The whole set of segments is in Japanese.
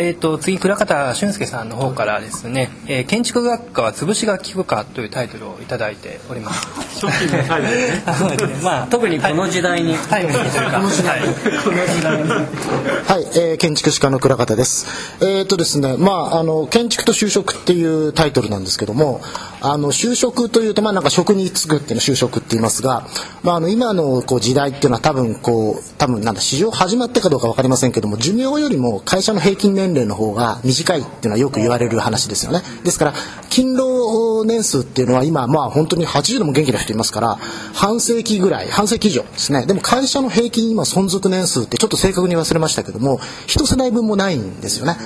で、えー、と次倉方俊介さんの方からですね「えー、建築学科は潰しが効くか」というタイトルを頂いております。初期のタイトルね。まあ、特にこの時代に、タイムリーとい。うかこの時代に、この時代にはい、えー、建築士科の倉方です。えっ、ー、とですねまああの建築と就職っていうタイトルなんですけどもあの就職というとまあなんか職に就くっていうの就職って言いますが、まあ、あの今のこう時代っていうのは多分こう多分なんだ市場始まってかどうか分かりませんけども寿命よりも会社の平均年年齢の方が短いっていうのはよく言われる話ですよね。ですから勤労年数っていうのは今まあ本当に80でも元気な人いますから半世紀ぐらい半世紀以上ですね。でも会社の平均今存続年数ってちょっと正確に忘れましたけども一世代分もないんですよね。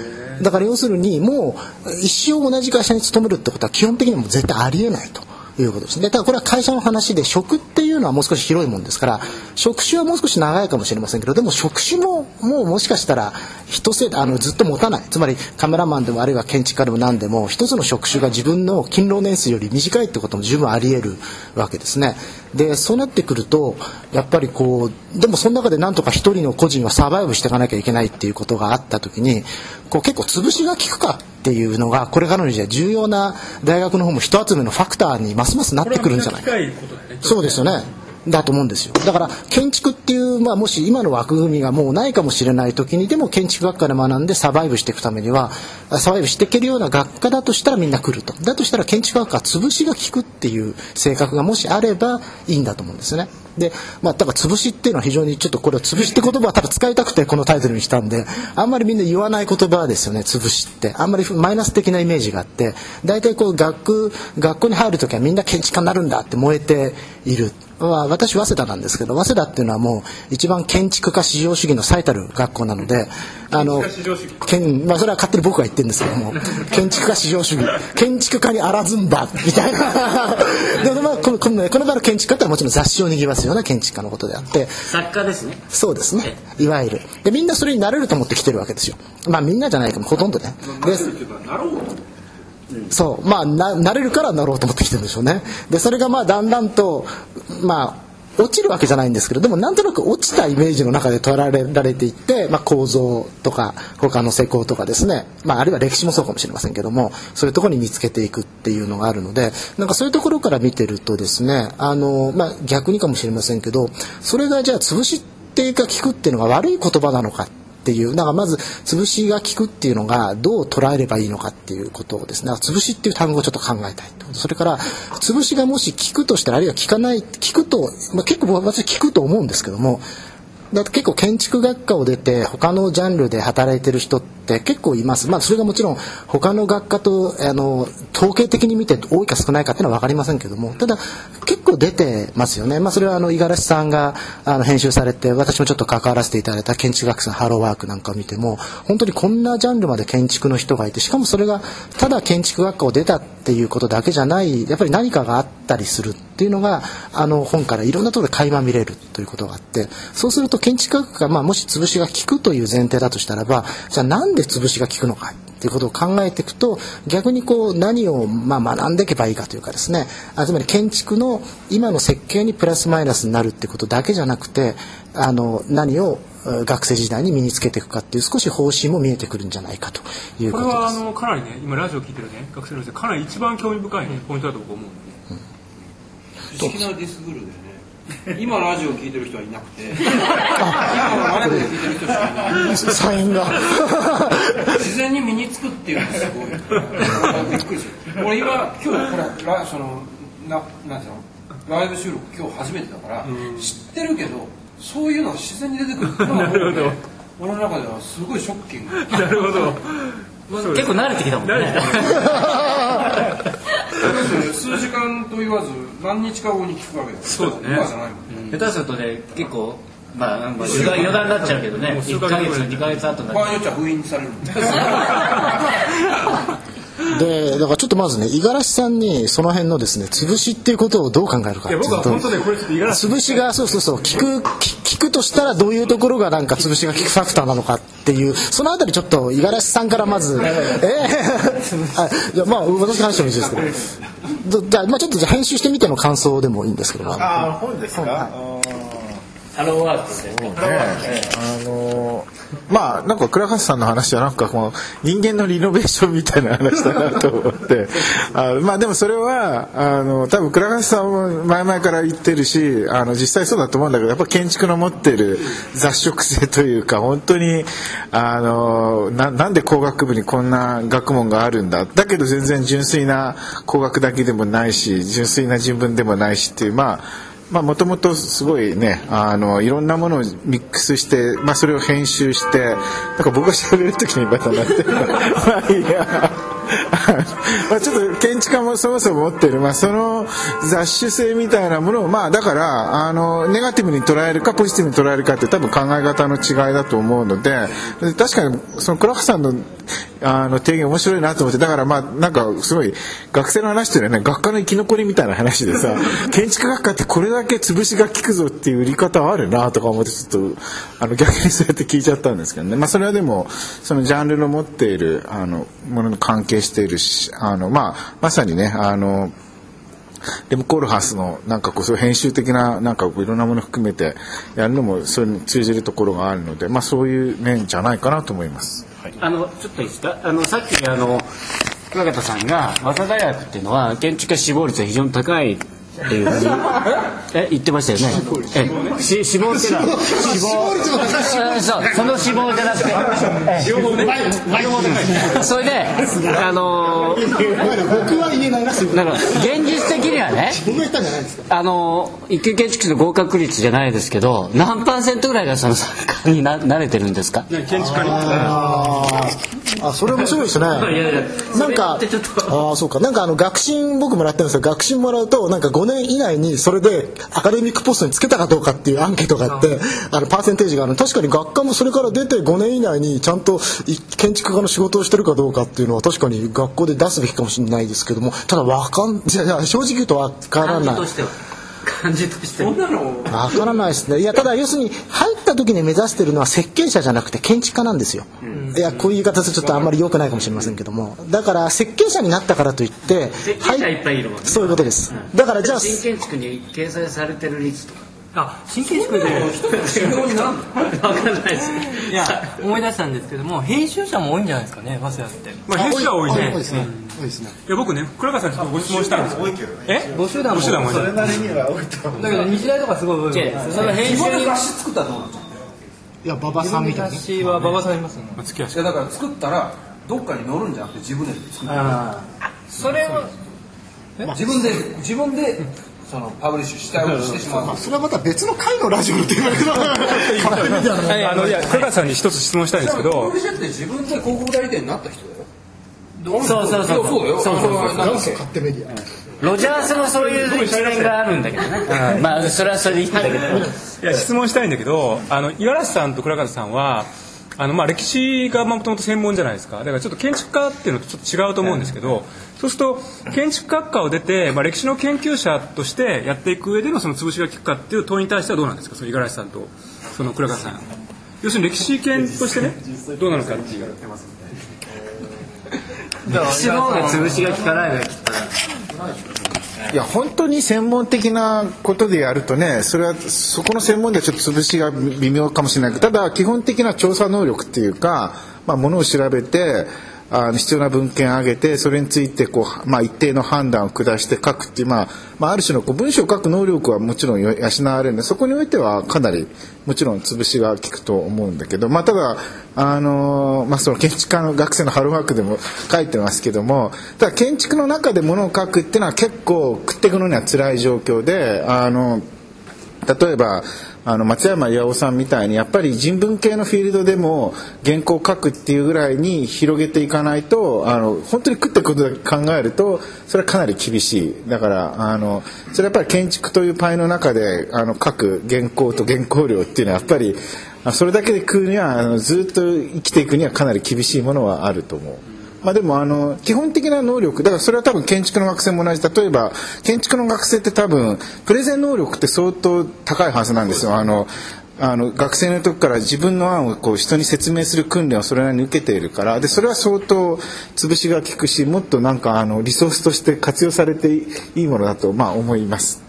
だから要するにもう一生同じ会社に勤めるってことは基本的にはもう絶対ありえないと。いうことですね。ただこれは会社の話で職っていうのはもう少し広いもんですから職種はもう少し長いかもしれませんけどでも職種ももうもしかしたら一世あのずっと持たないつまりカメラマンでもあるいは建築家でも何でも一つの職種が自分の勤労年数より短いってことも十分あり得るわけですね。でそうなってくるとやっぱりこうでもその中でなんとか一人の個人はサバイブしていかなきゃいけないっていうことがあった時にこう結構潰しが効くかっていうのがこれからの時代重要な大学の方も人集めのファクターにますますなってくるんじゃないか、そうですよねだと思うんですよ。だから建築っていう、まあ、もし今の枠組みがもうないかもしれない時にでも建築学科で学んでサバイブしていくためにはサバイブしていけるような学科だとしたらみんな来ると。だとしたら建築学科は潰しが効くっていう性格がもしあればいいんだと思うんですね。でまあだから潰しっていうのは非常にちょっとこれは潰しって言葉は多分使いたくてこのタイトルにしたんであんまりみんな言わない言葉ですよね潰しって。あんまりマイナス的なイメージがあって大体こう学学校に入る時はみんな建築家になるんだって燃えている。は私早稲田なんですけど早稲田っていうのはもう一番建築家至上主義の最たる学校なのであの建、まあ、それは勝手に僕が言ってるんですけども 建築家至上主義。建築家にあらずんばみたいな。で、まあ、このこのこの場の建築家ってもちろん雑誌を握りますよね建築家のことであって。作家ですね。そうですね。いわゆる。でみんなそれになれると思ってきてるわけですよ。まあみんなじゃないけどほとんどね。でそう。まあななれるからなろうと思ってきてるんでしょうね。でそれがまあだんだんとまあ落ちるわけじゃないんですけどでもなんとなく落ちたイメージの中で捉えられていって、まあ、構造とか他の施工とかですね、まあ、あるいは歴史もそうかもしれませんけどもそういうところに見つけていくっていうのがあるのでなんかそういうところから見てるとですねあの、まあ、逆にかもしれませんけどそれがじゃあ潰していうか聞くっていうのが悪い言葉なのかていうだかまず潰しが効くっていうのがどう捉えればいいのかっていうことをですね。潰しっていう単語をちょっと考えたいそれから潰しがもし効くとしたらあるいは効かない効くと、まあ、結構私は効くと思うんですけどもだって結構建築学科を出て他のジャンルで働いてる人って結構います、まあ、それがもちろん他の学科とあの統計的に見て多いか少ないかっていうのは分かりませんけどもただ結構出てますよね、まあ、それは五十嵐さんがあの編集されて私もちょっと関わらせていただいた建築学生のハローワークなんかを見ても本当にこんなジャンルまで建築の人がいてしかもそれがただ建築学科を出たっていうことだけじゃないやっぱり何かがあったりするっていうのがあの本からいろんなところで垣間見れるということがあってそうすると建築学が、まあ、もし潰しが効くという前提だとしたらばじゃあなんで潰しが効くのかっていうことを考えていくと逆にこう何をまあ学んでいけばいいかというかですねあつまり建築の今の設計にプラスマイナスになるっていうことだけじゃなくてあの何を学生時代に身につけていくかっていう少し方針も見えてくるんじゃないかということです。これはあのかなりね今ラジオ聞いてるね学生の先生かなり一番興味深いねポイントだと思う。んで、ね、うん、不思議なディスグルでね。今ラジオ聞いてる人はいなくて。今はラジオ聞いてる人しかいない。サインが。自然に身につくっていうのがすごい。びっくりする俺今今日これラそのななんていうの？ライブ収録今日初めてだから、知ってるけどそういうのが自然に出てくるなるほど。俺の中ではすごいショッキング。なるほど結構慣れてきたもんね。数時間と言わず何日か後に聞くわけだそうだね。今じゃないもん、下手するとね結構まあ、まあ、余談余談になっちゃうけどね。1か月2か月後になっちゃう場合によっちゃ封印される でだからちょっとまずね五十嵐さんにその辺のですね潰しっていうことをどう考えるか。っていうと潰しがそうそうそう聞く聞くとしたらどういうところがなんか潰しが効くファクターなのかっていうそのあたりちょっと五十嵐さんからまずええい。やまあ私の話もいいですけど。じゃあ、まあ、ちょっとじゃ編集してみての感想でもいいんですけど。ああ本ですか、はい、ハローワークですね、あのまあなんか倉橋さんの話はなんかこう人間のリノベーションみたいな話だなと思って。あまあでもそれはあの多分倉橋さんも前々から言ってるしあの実際そうだと思うんだけどやっぱ建築の持ってる雑食性というか本当にあのななんで工学部にこんな学問があるんだ？だけど全然純粋な工学だけでもないし純粋な人文でもないしっていうまあまあ、もともとすごいね、あの、いろんなものをミックスして、まあ、それを編集して、なんか僕が喋るときにバタになってる。まあ、いいや。まあ、ちょっと建築家もそもそも持ってる、まあ、その雑種性みたいなものを、まあ、だから、あの、ネガティブに捉えるか、ポジティブに捉えるかって多分考え方の違いだと思うので、確かに、その倉橋さんの、あの、提言面白いなと思って、だからまあ、なんか、すごい、学生の話っていうのはね、学科の生き残りみたいな話でさ、建築学科ってこれだけ潰しが効くぞっていう売り方あるなとか思って、ちょっと、あの、逆にそうやって聞いちゃったんですけどね。まあ、それはでも、そのジャンルの持っている、あの、ものの関係しているし、あの、まあ、まさにね、あの、レム・コールハスのなんかこうそう編集的ななんかいろんなもの含めてやるのもそれに通じるところがあるので、まあ、そういう面じゃないかなと思います。あのちょっといいですか？あのさっきあの倉方さんが早稲田大学っていうのは建築家志望率が非常に高いっていうふうにえ言ってましたよね。えし死亡ってのは死亡そうその死亡じゃなくて。え両方ねそれであの僕は言えないなすなんか現実的にはねあの一級建築士の合格率じゃないですけど何パーセントぐらいがその参加にな慣れてるんですか？建築家にあそれ面白いですね。なんかああそうか。なんかあの学信僕もらってるんですよ。学信もらうとなんか5年以内にそれでアカデミックポストにつけたかどうかっていうアンケートがあってあのパーセンテージがある。の確かに学科もそれから出て5年以内にちゃんとい建築家の仕事をしてるかどうかっていうのは確かに学校で出すべきかもしれないですけどもただわかんじゃあ正直言うとわからない感じとしてそんなのわからないですね。いや、ただ要するに入った時に目指してるのは設計者じゃなくて建築家なんですよ。いや、こういう言い方するとちょっとあんまり良くないかもしれませんけども。だから設計者になったからといって、設計者いっぱいいるもんねそういうことです。だからじゃあ、新建築に掲載されてる率とかあ新建築で。修行になるの？分かんないです。いや思い出したんですけども編集者も多いんじゃないですかね早稲田って。まあ編集者は多いね。多いですね。多いですね。いや僕ね倉川さんにちょっとご質問したいんですよ。え？募集団も募集団も多いねだけど日大とかすごい多い。その編集に自分で雑誌作ったらどうなの？いや、馬場さんみたいに。私は馬場さんいますよね。いやだから作ったらどっかに乗るんじゃなくて自分で作るそれは自分で自分でそのパブリッシュしたいしてしまう。それはまた別の回のラジオあのいや倉川さんに一つ質問したいんですけど。パブリッシュって自分で広告代理店になった人だよ。そうそうそうそう。そうそうそう。あれはなんだっけ勝手メディア。ロジャースもそういう一面があるんだけどね。まあそれはそれでいいんだけど。いや質問したいんだけどあの五十嵐さんと倉川さんはあのまあ歴史がもともと専門じゃないですか。だからちょっと建築家っていうのとちょっと違うと思うんですけどそうすると建築学科を出て、まあ、歴史の研究者としてやっていく上でのその潰しが効くかっていう問いに対してはどうなんですか？その五十嵐さんとその倉川さん。要するに歴史研としてねどうなのかっていう。歴史の方が潰しが効かないのよきっといや本当に専門的なことでやるとねそれはそこの専門ではちょっと潰しが微妙かもしれない。けどただ基本的な調査能力っていうか、まあ、ものを調べてあの必要な文献を上げてそれについてこう、まあ、一定の判断を下して書くっていう、まあまあ、ある種のこう文章を書く能力はもちろん養われるんでそこにおいてはかなりもちろん潰しが効くと思うんだけど、まあ、ただあの、まあ、その建築家の学生のハローワークでも書いてますけどもただ建築の中でものを書くっていうのは結構食っていくのには辛い状況であの例えばあの松山巌さんみたいにやっぱり人文系のフィールドでも原稿を書くっていうぐらいに広げていかないとあの本当に食ってことだけ考えるとそれはかなり厳しいだからあのそれはやっぱり建築というパイの中であの書く原稿と原稿料っていうのはやっぱりそれだけで食うにはあのずっと生きていくにはかなり厳しいものはあると思う。まあ、でもあの基本的な能力だからそれは多分建築の学生も同じ。例えば建築の学生って多分プレゼン能力って相当高いはずなんですよ。あのあの学生の時から自分の案をこう人に説明する訓練をそれなりに受けているから。でそれは相当潰しが効くしもっとなんかあのリソースとして活用されていいものだとまあ思います。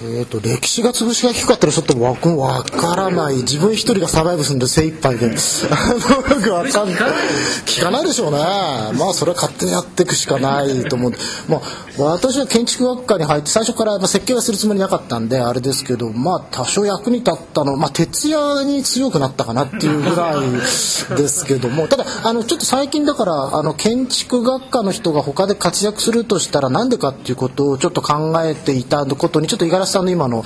えー、と歴史が潰しが低かったらちょっとわからない。自分一人がサバイブするんで精一杯で。あのなんかわかんない。聞かないでしょうね。まあそれは勝手にやっていくしかないと思う。まあ私は建築学科に入って最初から設計はするつもりなかったんであれですけどまあ多少役に立ったのまあ徹夜に強くなったかなっていうぐらいですけども。ただあのちょっと最近だからあの建築学科の人が他で活躍するとしたらなんでかっていうことをちょっと考えていたことにちょっと五十嵐さんの今の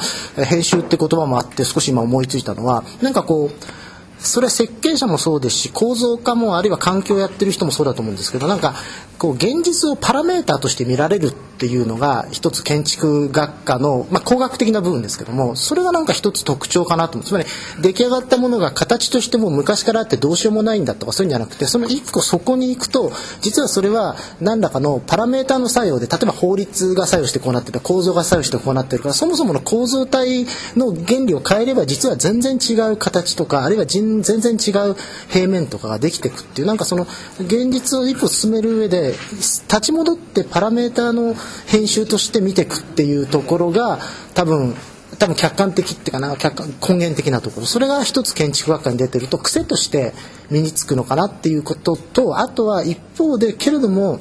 編集って言葉もあって少し今思いついたのはなんかこうそれは設計者もそうですし構造家もあるいは環境をやってる人もそうだと思うんですけどなんかこう現実をパラメーターとして見られるっていうのが一つ建築学科の、まあ、工学的な部分ですけどもそれがなんか一つ特徴かなと思う。つまり出来上がったものが形としても昔からあってどうしようもないんだとかそういうんじゃなくてその一個そこに行くと実はそれは何らかのパラメーターの作用で例えば法律が作用してこうなってる構造が作用してこうなってるからそもそもの構造体の原理を変えれば実は全然違う形とかあるいは全然違う平面とかができていくっていうなんかその現実を一歩進める上で立ち戻ってパラメーターの編集として見ていくっていうところが多分多分客観的っていうかな客観根源的なところ。それが一つ建築学科に出てると癖として身につくのかなっていうこととあとは一方でけれども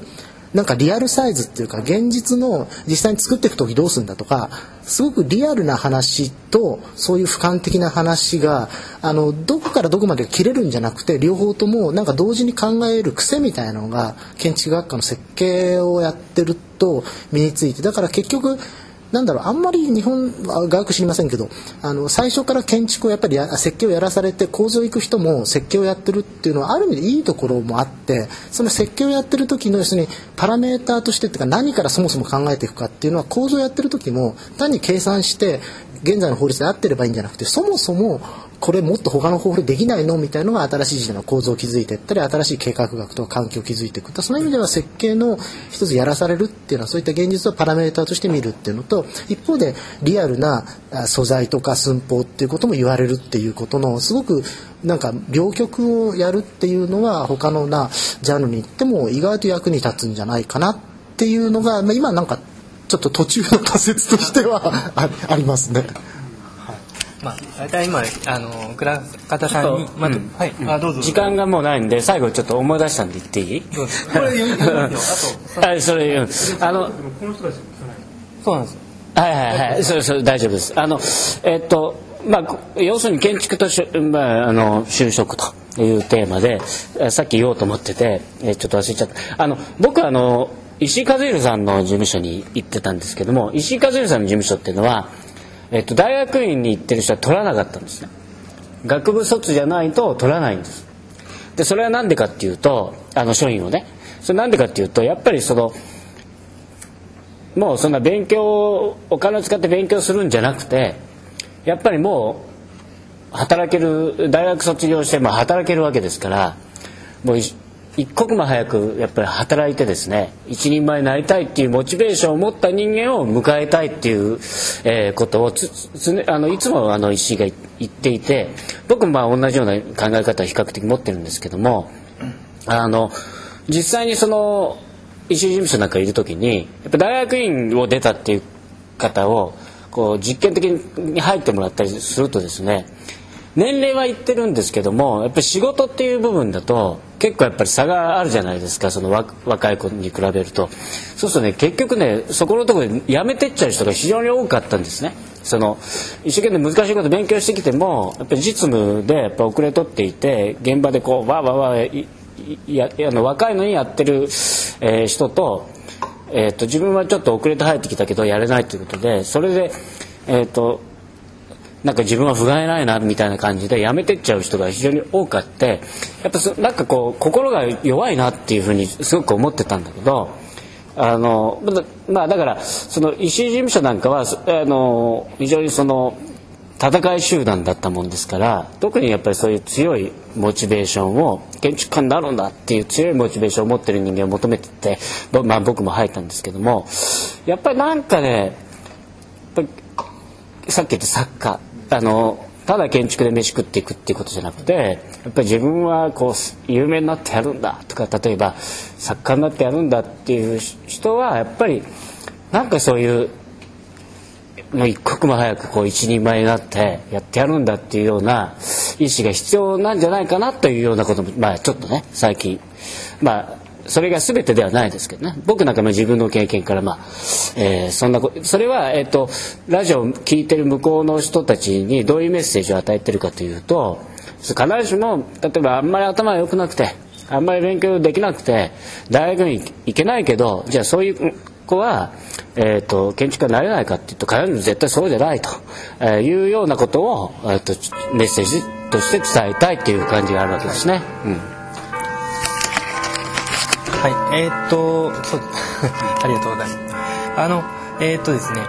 なんかリアルサイズっていうか現実の実際に作っていく時どうするんだとかすごくリアルな話とそういう俯瞰的な話があのどこからどこまで切れるんじゃなくて両方ともなんか同時に考える癖みたいなのが建築学科の設計をやってると身についてだから結局なんだろうあんまり日本あ外国知りませんけどあの最初から建築をやっぱり設計をやらされて構造行く人も設計をやってるっていうのはある意味でいいところもあってその設計をやってる時の要するにパラメーターとしてっていうか何からそもそも考えていくかっていうのは構造をやってる時も単に計算して現在の法律で合ってればいいんじゃなくてそもそもこれもっと他の方法でできないの？みたいなのが新しい時代の構造を築いていったり新しい計画学とか環境を築いていくとその意味では設計の一つやらされるっていうのはそういった現実をパラメーターとして見るっていうのと一方でリアルな素材とか寸法っていうことも言われるっていうことのすごくなんか両極をやるっていうのは他のなジャンルに行っても意外と役に立つんじゃないかなっていうのが、まあ、今なんかちょっと途中の仮説としてはあありますね。まあ、大体今あの倉方さんにまず、はい、あどうぞ。時間がもうないんで最後ちょっと思い出したんで言っていい？これ読みますよ。あとあそれう。んあのそうなんです。よはいはいはい、それそれ大丈夫です。あのえっとまあこ要するに建築としゅまああの就職というテーマでえさっき言おうと思っててえちょっと忘れちゃった。あの僕はあの石井和弘さんの事務所に行ってたんですけども石井和弘さんの事務所っていうのはえっと大学院に行ってる人は取らなかったんですね。学部卒じゃないと取らないんです。でそれは何でかっていうとあの書院をねそれなんでかっていうとやっぱりそのもうそんな勉強お金を使って勉強するんじゃなくてやっぱりもう働ける大学卒業してまあ働けるわけですからもう一刻も早くやっぱり働いてですね一人前になりたいっていうモチベーションを持った人間を迎えたいっていう、えーことをつつあのいつもあの石井が言っていて僕もまあ同じような考え方を比較的持ってるんですけどもあの実際にその石井事務所なんかいる時にやっぱ大学院を出たっていう方をこう実験的に入ってもらったりするとですね年齢は言ってるんですけどもやっぱり仕事っていう部分だと結構やっぱり差があるじゃないですかその若若い子に比べると。そうするとね結局ねそこのところで辞めてっちゃう人が非常に多かったんですね。その一生懸命難しいこと勉強してきてもやっぱり実務でやっぱ遅れとっていて現場でこうわーわーわーいいやあの若いのにやってる、えー人と,、えー、と自分はちょっと遅れて入ってきたけどやれないということでそれで、えー、となんか自分は不甲斐ないなみたいな感じでやめてっちゃう人が非常に多かってやっぱそなんかこう心が弱いなっていうふうにすごく思ってたんだけどあのまあだからその石井事務所なんかはあの非常にその戦い集団だったもんですから特にやっぱりそういう強いモチベーションを建築家になるんだっていう強いモチベーションを持ってる人間を求めてて、まあ、僕も入ったんですけどもやっぱりなんかねやっぱりさっき言った作家あのただ建築で飯食っていくっていうことじゃなくてやっぱり自分はこう有名になってやるんだとか例えば作家になってやるんだっていう人はやっぱりなんかそういうもう一刻も早くこう一人前になってやってやるんだっていうような意思が必要なんじゃないかなというようなこともまあちょっとね最近まあそれが全てではないですけどね僕なんかも自分の経験からまあ、えーそんなこそれは、えっとラジオを聞いてる向こうの人たちにどういうメッセージを与えてるかというと必ずしも例えばあんまり頭が良くなくてあんまり勉強できなくて大学に行けないけどじゃあそういう子は、えー、と建築家になれないかっていうと必ず絶対そうじゃないと、えーいうようなことを、えー、とメッセージとして伝えたいっていう感じがあるわけですね。うんはい、えーっと、そう、ありがとうございます。あの、えーっとですね、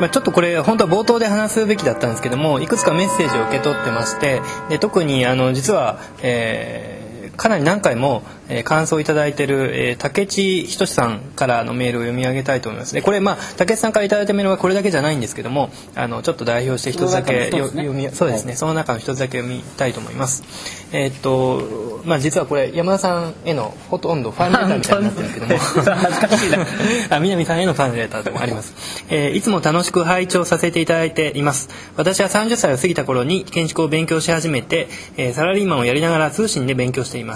まあ、ちょっとこれ本当は冒頭で話すべきだったんですけどもいくつかメッセージを受け取ってましてで特にあの実は、えーかなり何回も、えー感想をいただいている、えー竹地仁さんからのメールを読み上げたいと思います。でこれまあ竹地さんからいただいたメールはこれだけじゃないんですけどもあのちょっと代表して一つだけね。よ読みそうですね、その中の一つだけ読みたいと思います。えーっとまあ実はこれ山田さんへのほとんどファンレターみたいになってるんですけども。恥ずかしいな。あ南さんへのファンレターでもあります、えーいつも楽しく拝聴させていただいています。私は30歳を過ぎた頃に建築を勉強し始めて、えーサラリーマンをやりながら通信で勉強しています、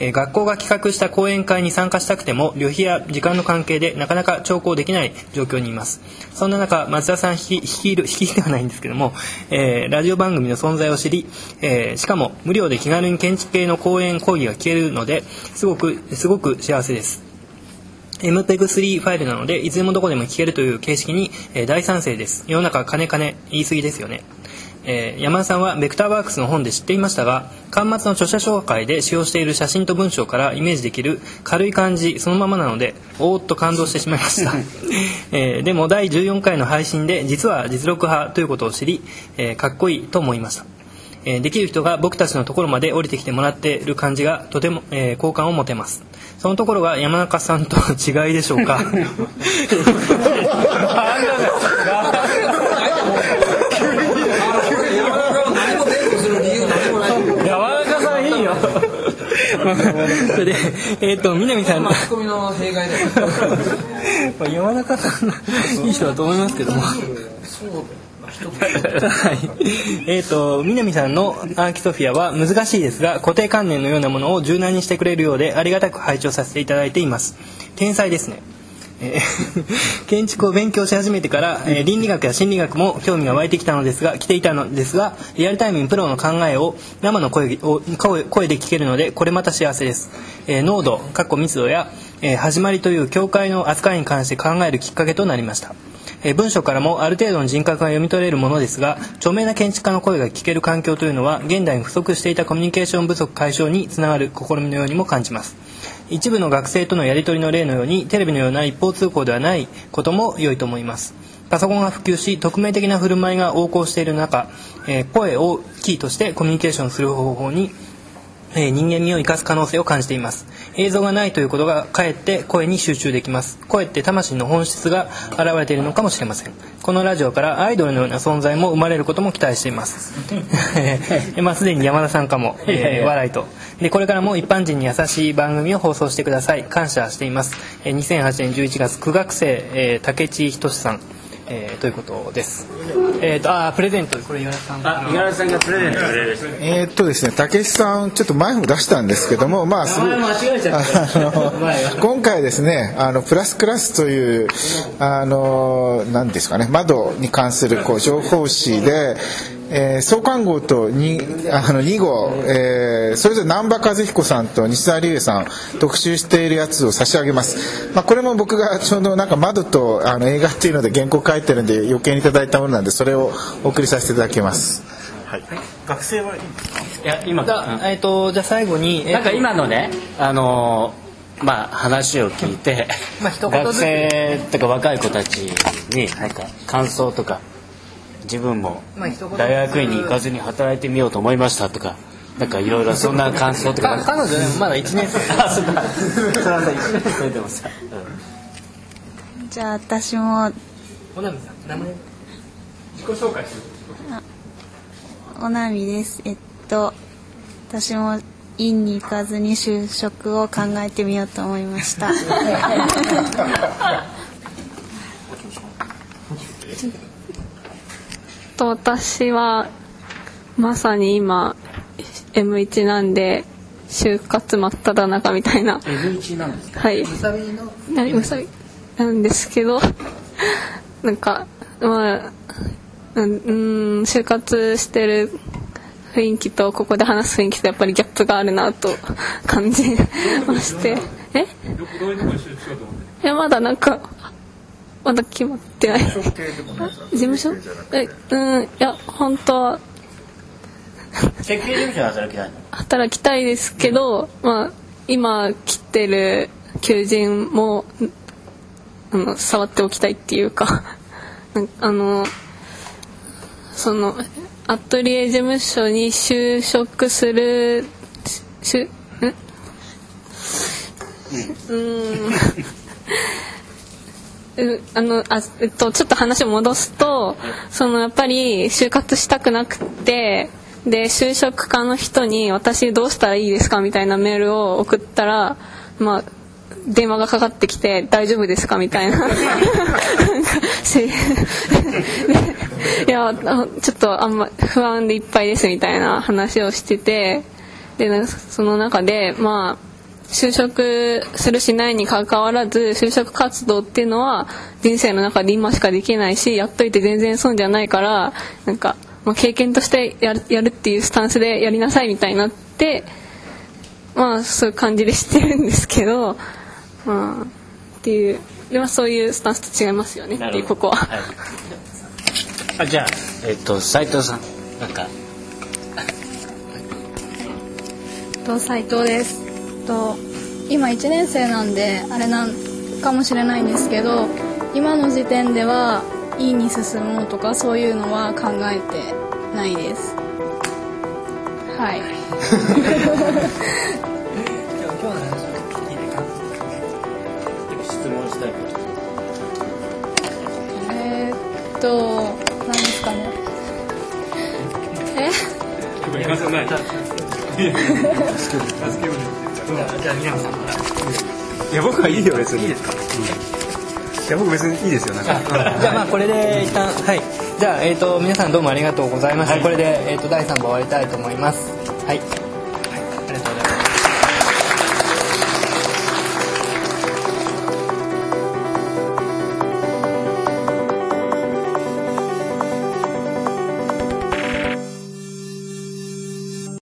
えー学校が企画した講演会に参加したくても旅費や時間の関係でなかなか聴講できない状況にいます。そんな中松田さん率いる率いではないんですけども、えーラジオ番組の存在を知り、えーしかも無料で気軽に建築系の講演講義が聞けるのですごくすごく幸せです。MPEG3 ファイルなのでいつでもどこでも聞けるという形式に、えー大賛成です。世の中金金言い過ぎですよね、えー山田さんはベクターワークスの本で知っていましたが端末の著者紹介で使用している写真と文章からイメージできる軽い感じそのままなのでおーっと感動してしまいました、えーでも第14回の配信で実は実力派ということを知り、えーかっこいいと思いました。えーできる人が僕たちのところまで降りてきてもらっている感じがとても、えー好感を持てます。そのところが山中さんとの違いでしょうか 何も弁護する理由何もない山中さんいいよ それでえっ、と南さん。のマスコミの弊害だよ まあ山中さんいい人だと思いますけども。はい、えー、と南さんの「アーキソフィア」は難しいですが固定観念のようなものを柔軟にしてくれるようでありがたく拝聴させていただいています。天才ですねえ 建築を勉強し始めてから、え倫理学や心理学も興味が湧いてきたのですが来ていたのですがリアルタイムにプロの考えを生の声を声で聞けるのでこれまた幸せです、え濃度かっこ密度や、え始まりという境界の扱いに関して考えるきっかけとなりました。え文章からもある程度の人格が読み取れるものですが著名な建築家の声が聞ける環境というのは現代に不足していたコミュニケーション不足解消につながる試みのようにも感じます。一部の学生とのやり取りの例のようにテレビのような一方通行ではないことも良いと思います。パソコンが普及し匿名的な振る舞いが横行している中、えー声をキーとしてコミュニケーションする方法にえー人間味を生かす可能性を感じています。映像がないということがかえって声に集中できます。声って魂の本質が現れているのかもしれません。このラジオからアイドルのような存在も生まれることも期待しています。えーまあすでに山田さんかも、えー笑いと。でこれからも一般人に優しい番組を放送してください。感謝しています、えー2008年11月9学生、えー竹地仁さん、えーということです。えっ、とあープレゼント。これ岩田さんから。五十嵐さんがプレゼント。えーっとですね、たけしさん、ちょっと前も出したんですけども、まあ、すごい。名前間違えちゃった。あの今回ですね、あの、プラスクラスという、あの、なんですかね、窓に関する、こう、情報誌で、えー創刊号とにあの2号、えーそれぞれ難波和彦さんと西澤理恵さん特集しているやつを差し上げます、まあ、これも僕がちょうどなんか窓とあの映画っていうので原稿書いてるんで余計にいただいたものなんでそれをお送りさせていただきます。学生はいいいや今。だえっ、とじゃあ最後に、えーとなんか今のねあのーまあ話を聞いてまあ学生とか若い子たちになんか感想とか自分も大学院に行かずに働いてみようと思いましたとかなんかいろいろそんな感想とか。か彼女 でもまだ1年生。じゃあ私も。小波さん名前。自己紹介する。おなみです。えっと私も院に行かずに就職を考えてみようと思いました と私はまさに今 M1 なんで就活真っ只中みたいな。M1 なんですか？はい。なむさびなんですけど なんかまあうんうん就活してる雰囲気とここで話す雰囲気とやっぱりギャップがあるなと感じまして。えいやまだなんかまだ決まってない。事務所？えうんいや本当は。設計事務所で働きたいの？働きたいですけど、まあ、今来てる求人もあの触っておきたいっていうか なんあのそのアトリエ事務所に就職するしゅんうん。うあのあえっとちょっと話を戻すとそのやっぱり就活したくなくてで就職課の人に「私どうしたらいいですか?」みたいなメールを送ったらまあ電話がかかってきて「大丈夫ですか?」みたいないやちょっとあんま不安でいっぱいですみたいな話をしててでその中でまあ就職するしないにかかわらず就職活動っていうのは人生の中で今しかできないしやっといて全然損じゃないからなんか、まあ、経験としてやるやるっていうスタンスでやりなさいみたいになってまあそういう感じでしてるんですけどまあっていうで、まあ、そういうスタンスと違いますよねっていうここは。はい。あじゃあえっと斉藤さんなんか。と斉藤ですと今1年生なんであれなんかもしれないんですけど今の時点では E に進もうとかそういうのは考えてないです。はい。質問したいことえーっと何ですかね。え特に感想ない じゃあ宮野さん。いや僕はいいよ別に。いいですか、いや僕別にいいですよなんか。じゃあまあこれで一旦はい。じゃあえっ、と皆さんどうもありがとうございました、これでえっ、と第3部終わりたいと思います